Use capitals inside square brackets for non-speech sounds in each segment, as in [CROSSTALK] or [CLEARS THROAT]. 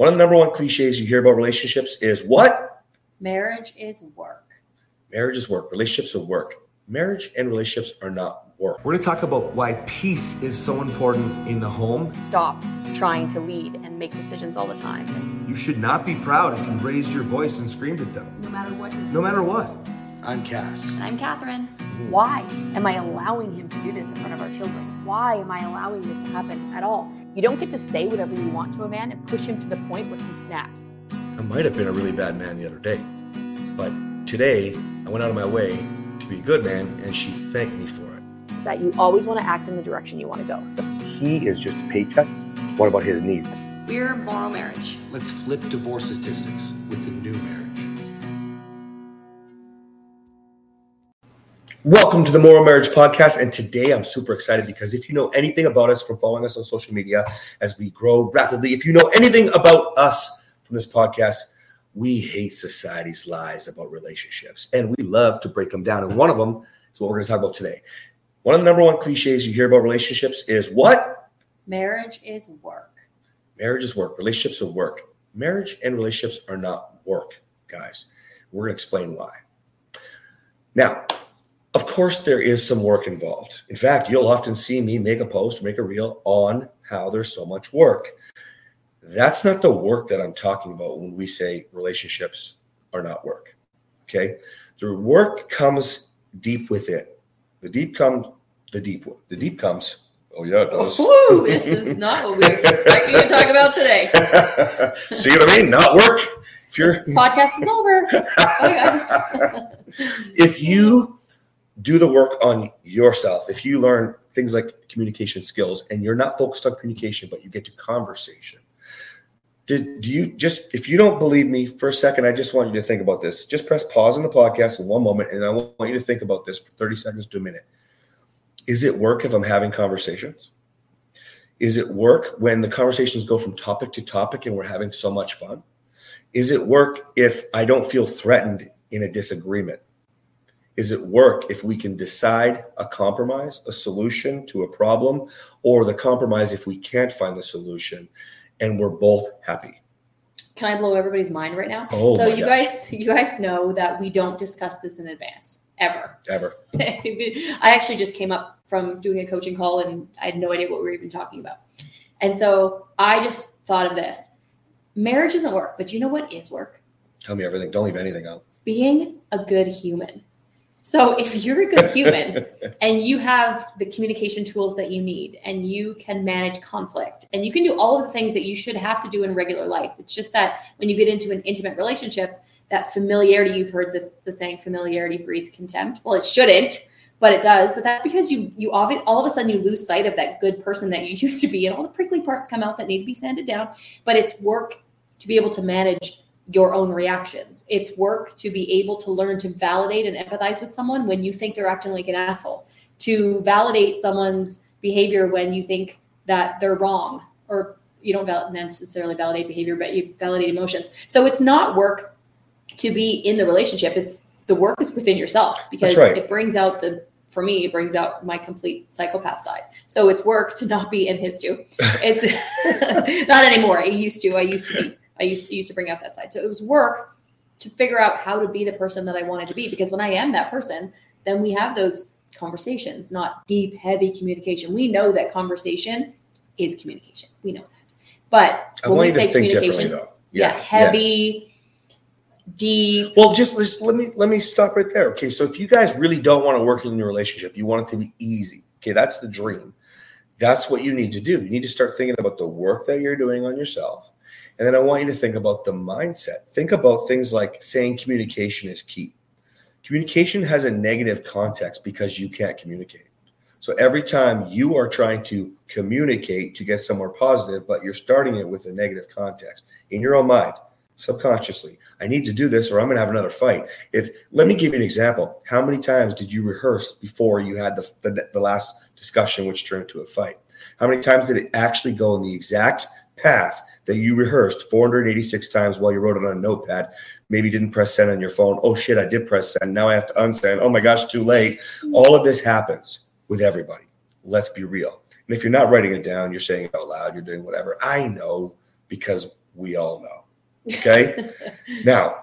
One of the number one cliches you hear about relationships is what? Marriage is work. Marriage is work. Relationships are work. Marriage and relationships are not work. We're going to talk about why peace is so important in the home. Stop trying to lead and make decisions all the time. You should not be proud if you raised your voice and screamed at them, no matter what no matter what. I'm Cass. And I'm Kathryn. Why am I allowing him to do this in front of our children? Why am I allowing this to happen at all? You don't get to say whatever you want to a man and push him to the point where he snaps. I might have been a really bad man the other day, but today I went out of my way to be a good man, and she thanked me for it. Is that you always want to act in the direction you want to go. So He is just a paycheck. What about his needs? we're Morrow Marriage. Let's flip divorce statistics with the new marriage. Welcome to the Morrow Marriage Podcast. And today I'm super excited because if you know anything about us from following us on social media as we grow rapidly, if you know anything about us from this podcast, we hate society's lies about relationships and we love to break them down. And one of them is what we're going to talk about today. One of the number one cliches you hear about relationships is what? Marriage is work. Marriage is work. Relationships are work. Marriage and relationships are not work, guys. We're going to explain why. Now, of course, there is some work involved. In fact, you'll often see me make a post, make a reel on how there's so much work. That's not the work that I'm talking about when we say relationships are not work. Okay. The work comes deep within. The deep comes, the deep, the deep comes. Oh, yeah, it does. Woo, this is not what we expecting to talk about today. [LAUGHS] See what I mean? Not work. If you're podcast is over. [LAUGHS] Guys. if you do the work on yourself, if you learn things like communication skills and you're not focused on communication, but you get to conversation, did, do you just, if you don't believe me for a second, I just want you to think about this. Just press pause on the podcast in one moment and I want you to think about this for 30 seconds to a minute. Is it work if I'm having conversations? Is it work when the conversations go from topic to topic and we're having so much fun? Is it work if I don't feel threatened in a disagreement? Is it work if we can decide a compromise, a solution to a problem, or the compromise if we can't find the solution and we're both happy? Can I blow everybody's mind right now? Oh so you gosh. guys, you guys know that we don't discuss this in advance ever. Ever. [LAUGHS] I actually just came up from doing a coaching call and I had no idea what we were even talking about. And so I just thought of this. Marriage isn't work, but you know what is work? Tell me everything. Don't leave anything out. Being a good human. So if you're a good human [LAUGHS] and you have the communication tools that you need and you can manage conflict and you can do all of the things that you should have to do in regular life. It's just that when you get into an intimate relationship, that familiarity, you've heard this the saying familiarity breeds contempt. Well, it shouldn't, but it does. But that's because you you all of a sudden you lose sight of that good person that you [LAUGHS] used to be and all the prickly parts come out that need to be sanded down. But it's work to be able to manage your own reactions. It's work to be able to learn to validate and empathize with someone when you think they're acting like an asshole, to validate someone's behavior when you think that they're wrong, or you don't necessarily validate behavior, but you validate emotions. So it's not work to be in the relationship. It's the work is within yourself because right. it brings out the for me, it brings out my complete psychopath side. So it's work to not be in his too. It's [LAUGHS] not anymore. It used to. I used to be. I used to used to bring out that side. So it was work to figure out how to be the person that I wanted to be. Because when I am that person, then we have those conversations, not deep, heavy communication. We know that conversation is communication. We know that. But when we say communication, though. yeah, heavy, deep. Well, just let's, let me let me stop right there. Okay, so if you guys really don't want to work in your relationship, you want it to be easy. Okay, that's the dream. That's what you need to do. You need to start thinking about the work that you're doing on yourself, and then I want you to think about the mindset. Think about things like saying communication is key. Communication has a negative context because you can't communicate. So every time you are trying to communicate to get somewhere positive, but you're starting it with a negative context in your own mind, subconsciously, I need to do this or I'm going to have another fight. If let me give you an example. How many times did you rehearse before you had the, the, the last discussion, which turned into a fight? How many times did it actually go in the exact path that you rehearsed 486 times while you wrote it on a notepad? Maybe didn't press send on your phone. Oh shit, I did press send. Now I have to unsend. Oh my gosh, too late. All of this happens with everybody. Let's be real. And if you're not writing it down, you're saying it out loud, you're doing whatever. I know because We all know. Okay. [LAUGHS] now,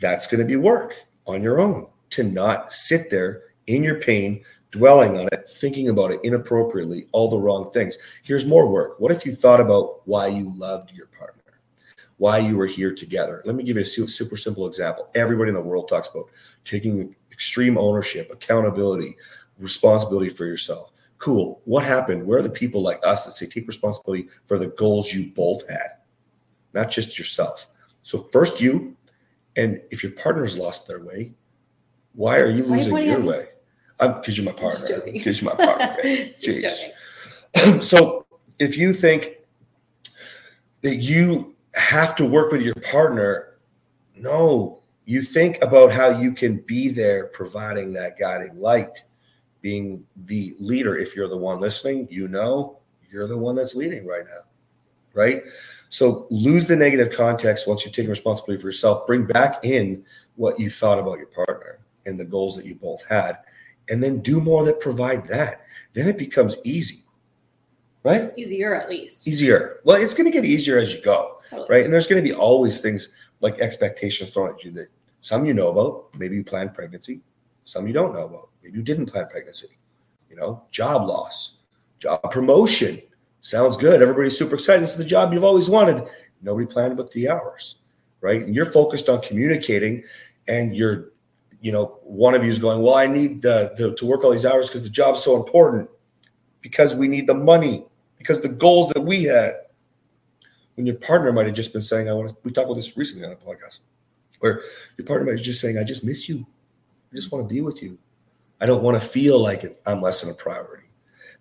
that's going to be work on your own to not sit there in your pain, dwelling on it, thinking about it inappropriately, all the wrong things. Here's more work. What if you thought about why you loved your partner? Why you were here together. Let me give you a super simple example. Everybody in the world talks about taking extreme ownership, accountability, responsibility for yourself. Cool. What happened? Where are the people like us that say take responsibility for the goals you both had, not just yourself? So, first you, and if your partner's lost their way, why are you losing your way? Because you're my partner. Because [LAUGHS] you're my partner. Jeez. [CLEARS THROAT] so if you think that you have to work with your partner, no, you think about how you can be there providing that guiding light, being the leader. If you're the one listening, you know you're the one that's leading right now, right? So lose the negative context once you've taken responsibility for yourself. Bring back in what you thought about your partner and the goals that you both had, and then do more that provide that. Then it becomes easy, right? Easier at least. Easier. Well, it's going to get easier as you go, Totally. right? And there's going to be always things like expectations thrown at you that some you know about. Maybe you planned pregnancy. Some you don't know about. Maybe you didn't plan pregnancy. You know, job loss, job promotion. Sounds good. Everybody's super excited. This is the job you've always wanted. Nobody planned about the hours, right? And you're focused on communicating, and you're, you know, one of you is going, well, I need uh, to, to work all these hours because the job's so important, because we need the money, because the goals that we had. When your partner might have just been saying, I want to, we talked about this recently on a podcast, where your partner might be just saying, I just miss you. I just want to be with you. I don't want to feel like I'm less than a priority.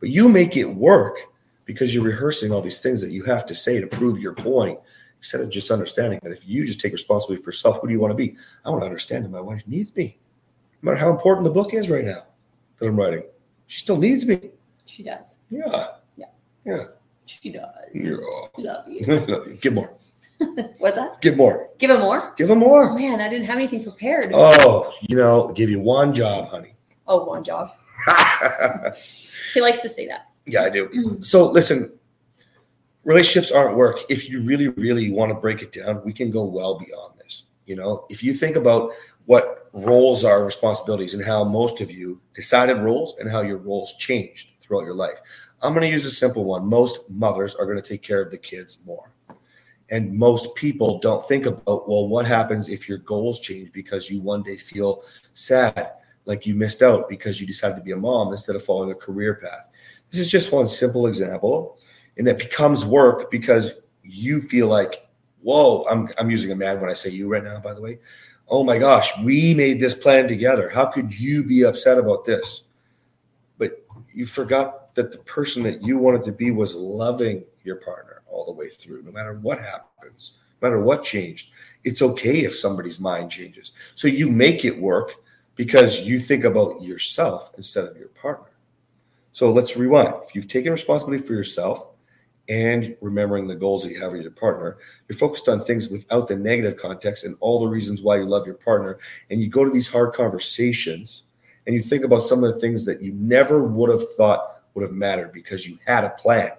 But you make it work because you're rehearsing all these things that you have to say to prove your point instead of just understanding that if you just take responsibility for yourself, who do you want to be? I want to understand that my wife needs me. No matter how important the book is right now that I'm writing, she still needs me. She does. Yeah. Yeah. Yeah. She does. yeah. Love you. [LAUGHS] Love you. Give more. [LAUGHS] What's that? Give more. Give him more? Give them Oh more. man, I didn't have anything prepared. Oh, you know, give you one job, honey. Oh, one job. [LAUGHS] He likes to say that. Yeah, I do. [CLEARS THROAT] So listen, relationships aren't work. If you really, really want to break it down, we can go well beyond this. You know, if you think about what roles are responsibilities and how most of you decided roles and how your roles changed throughout your life. I'm going to use a simple one. Most mothers are going to take care of the kids more. And most people don't think about, well, what happens if your goals change because you one day feel sad, like you missed out because you decided to be a mom instead of following a career path. This is just one simple example. And it becomes work because you feel like, whoa, I'm, I'm using a man when I say you right now, by the way. Oh my gosh, we made this plan together. How could you be upset about this? But you forgot that the person that you wanted to be was loving your partner all the way through, no matter what happens, no matter what changed. It's okay if somebody's mind changes. So you make it work because you think about yourself instead of your partner. So let's rewind. If you've taken responsibility for yourself and remembering the goals that you have with your partner, you're focused on things without the negative context and all the reasons why you love your partner. And you go to these hard conversations and you think about some of the things that you never would have thought would have mattered because you had a plan.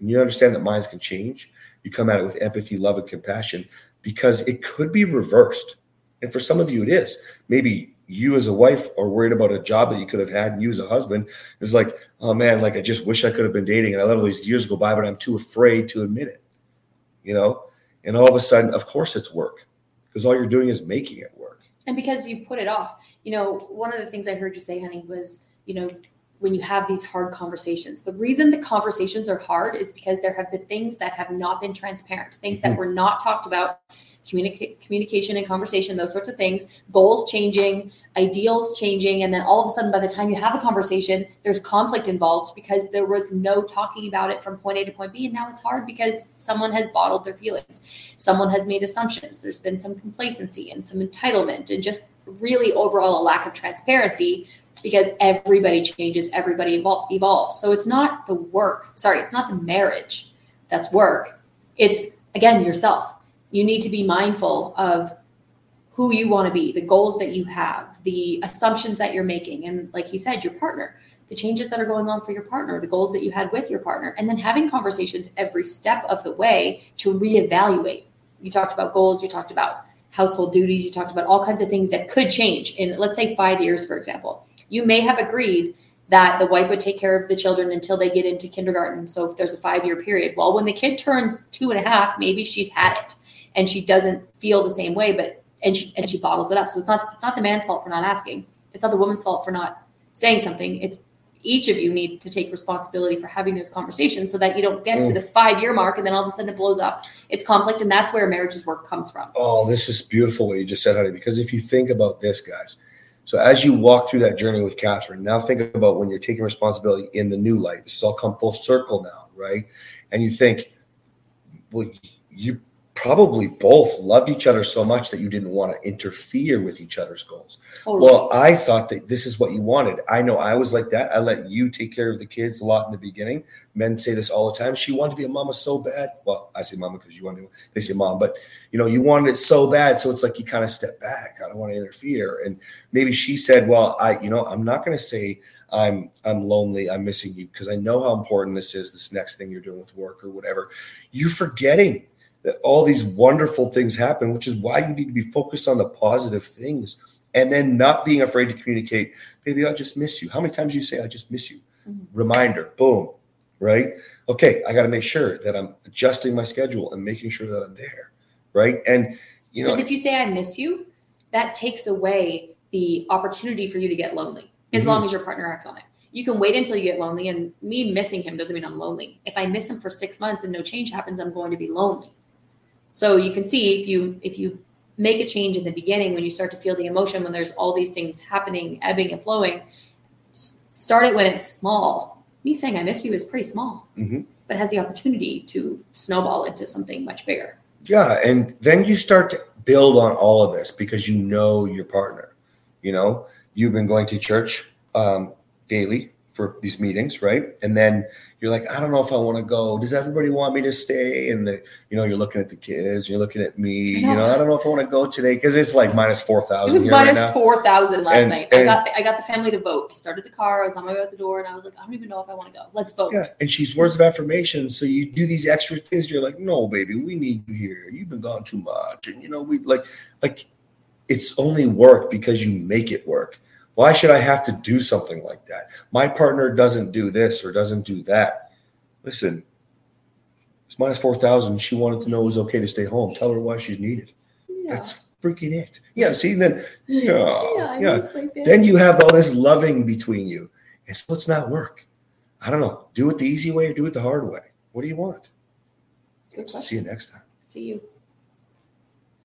And you understand that minds can change. You come at it with empathy, love, and compassion because it could be reversed. And for some of you, it is. Maybe you as a wife are worried about a job that you could have had, and you as a husband is like, oh man, like I just wish I could have been dating, and I let all these years go by, but I'm too afraid to admit it. You know, and all of a sudden, of course, it's work because all you're doing is making it work. And because you put it off, you know, one of the things I heard you say, honey, was, you know, when you have these hard conversations, the reason the conversations are hard is because there have been things that have not been transparent, things that Mhm. were not talked about, communica- communication and conversation, those sorts of things, goals changing, ideals changing. And then all of a sudden, by the time you have a conversation, there's conflict involved because there was no talking about it from point A to point B. And now it's hard because someone has bottled their feelings. Someone has made assumptions. There's been some complacency and some entitlement and just really overall a lack of transparency because everybody changes, everybody evol- evolves. So it's not the work, sorry, it's not the marriage that's work. It's again yourself. You need to be mindful of who you want to be, the goals that you have, the assumptions that you're making. And like he said, your partner, the changes that are going on for your partner, the goals that you had with your partner, and then having conversations every step of the way to reevaluate. You talked about goals, you talked about household duties, you talked about all kinds of things that could change in, let's say, five years, for example. You may have agreed that the wife would take care of the children until they get into kindergarten. So if there's a five year period, well, when the kid turns two and a half, maybe she's had it and she doesn't feel the same way, but and she and she bottles it up. So it's not it's not the man's fault for not asking. It's not the woman's fault for not saying something. It's each of you need to take responsibility for having those conversations so that you don't get mm. to the five year mark and then all of a sudden it blows up. It's conflict, and that's where marriage's work comes from. Oh, this is beautiful what you just said, honey. Because if you think about this, guys, so as you walk through that journey with Kathryn, now think about when you're taking responsibility in the new light. This has all come full circle now, right? And you think, well, you probably both loved each other so much that you didn't want to interfere with each other's goals. Well, I thought that this is what you wanted. I know I was like that. I let you take care of the kids a lot in the beginning. Men say this all the time. She wanted to be a mama so bad. Well, I say mama because you want to. They say mom, but you know you wanted it so bad, so it's like you kind of step back. I don't want to interfere. And maybe she said, "Well, I, you know, I'm not going to say." I'm I'm lonely. I'm missing you because I know how important this is. This next thing you're doing with work or whatever. you're forgetting that all these wonderful things happen, which is why you need to be focused on the positive things and then not being afraid to communicate, baby, I just miss you. How many times you say, I just miss you? Mm-hmm. Reminder, boom, right? Okay, I got to make sure that I'm adjusting my schedule and making sure that I'm there, right? And, you know, because if you say, I miss you, that takes away the opportunity for you to get lonely as mm-hmm. long as your partner acts on it. You can wait until you get lonely, and me missing him doesn't mean I'm lonely. If I miss him for six months and no change happens, I'm going to be lonely. So you can see if you if you make a change in the beginning when you start to feel the emotion when there's all these things happening, ebbing and flowing, start it when it's small. Me saying I miss you is pretty small, mm-hmm. but has the opportunity to snowball into something much bigger. Yeah, and then you start to build on all of this because you know your partner. You know, you've been going to church um, daily for these meetings, right? And then you're like, I don't know if I want to go. Does everybody want me to stay? And the, you know, you're looking at the kids, you're looking at me. Know. You know, I don't know if I want to go today because it's like minus four thousand. It was minus right four thousand last and, night. And, I got the, I got the family to vote. I started the car. I was on my way out the door, and I was like, I don't even know if I want to go. Let's vote. Yeah, and she's words of affirmation. So you do these extra things. You're like, no, baby, we need you here. You've been gone too much, and you know, we like, like, it's only work because you make it work. Why should I have to do something like that? My partner doesn't do this or doesn't do that. Listen, it's minus 4,000. She wanted to know it was okay to stay home. Tell her why she's needed. Yeah. That's freaking it. Yeah, see, then, yeah, yeah. yeah. Then you have all this loving between you. And so it's not work. I don't know. Do it the easy way or do it the hard way. What do you want? See you next time. See you.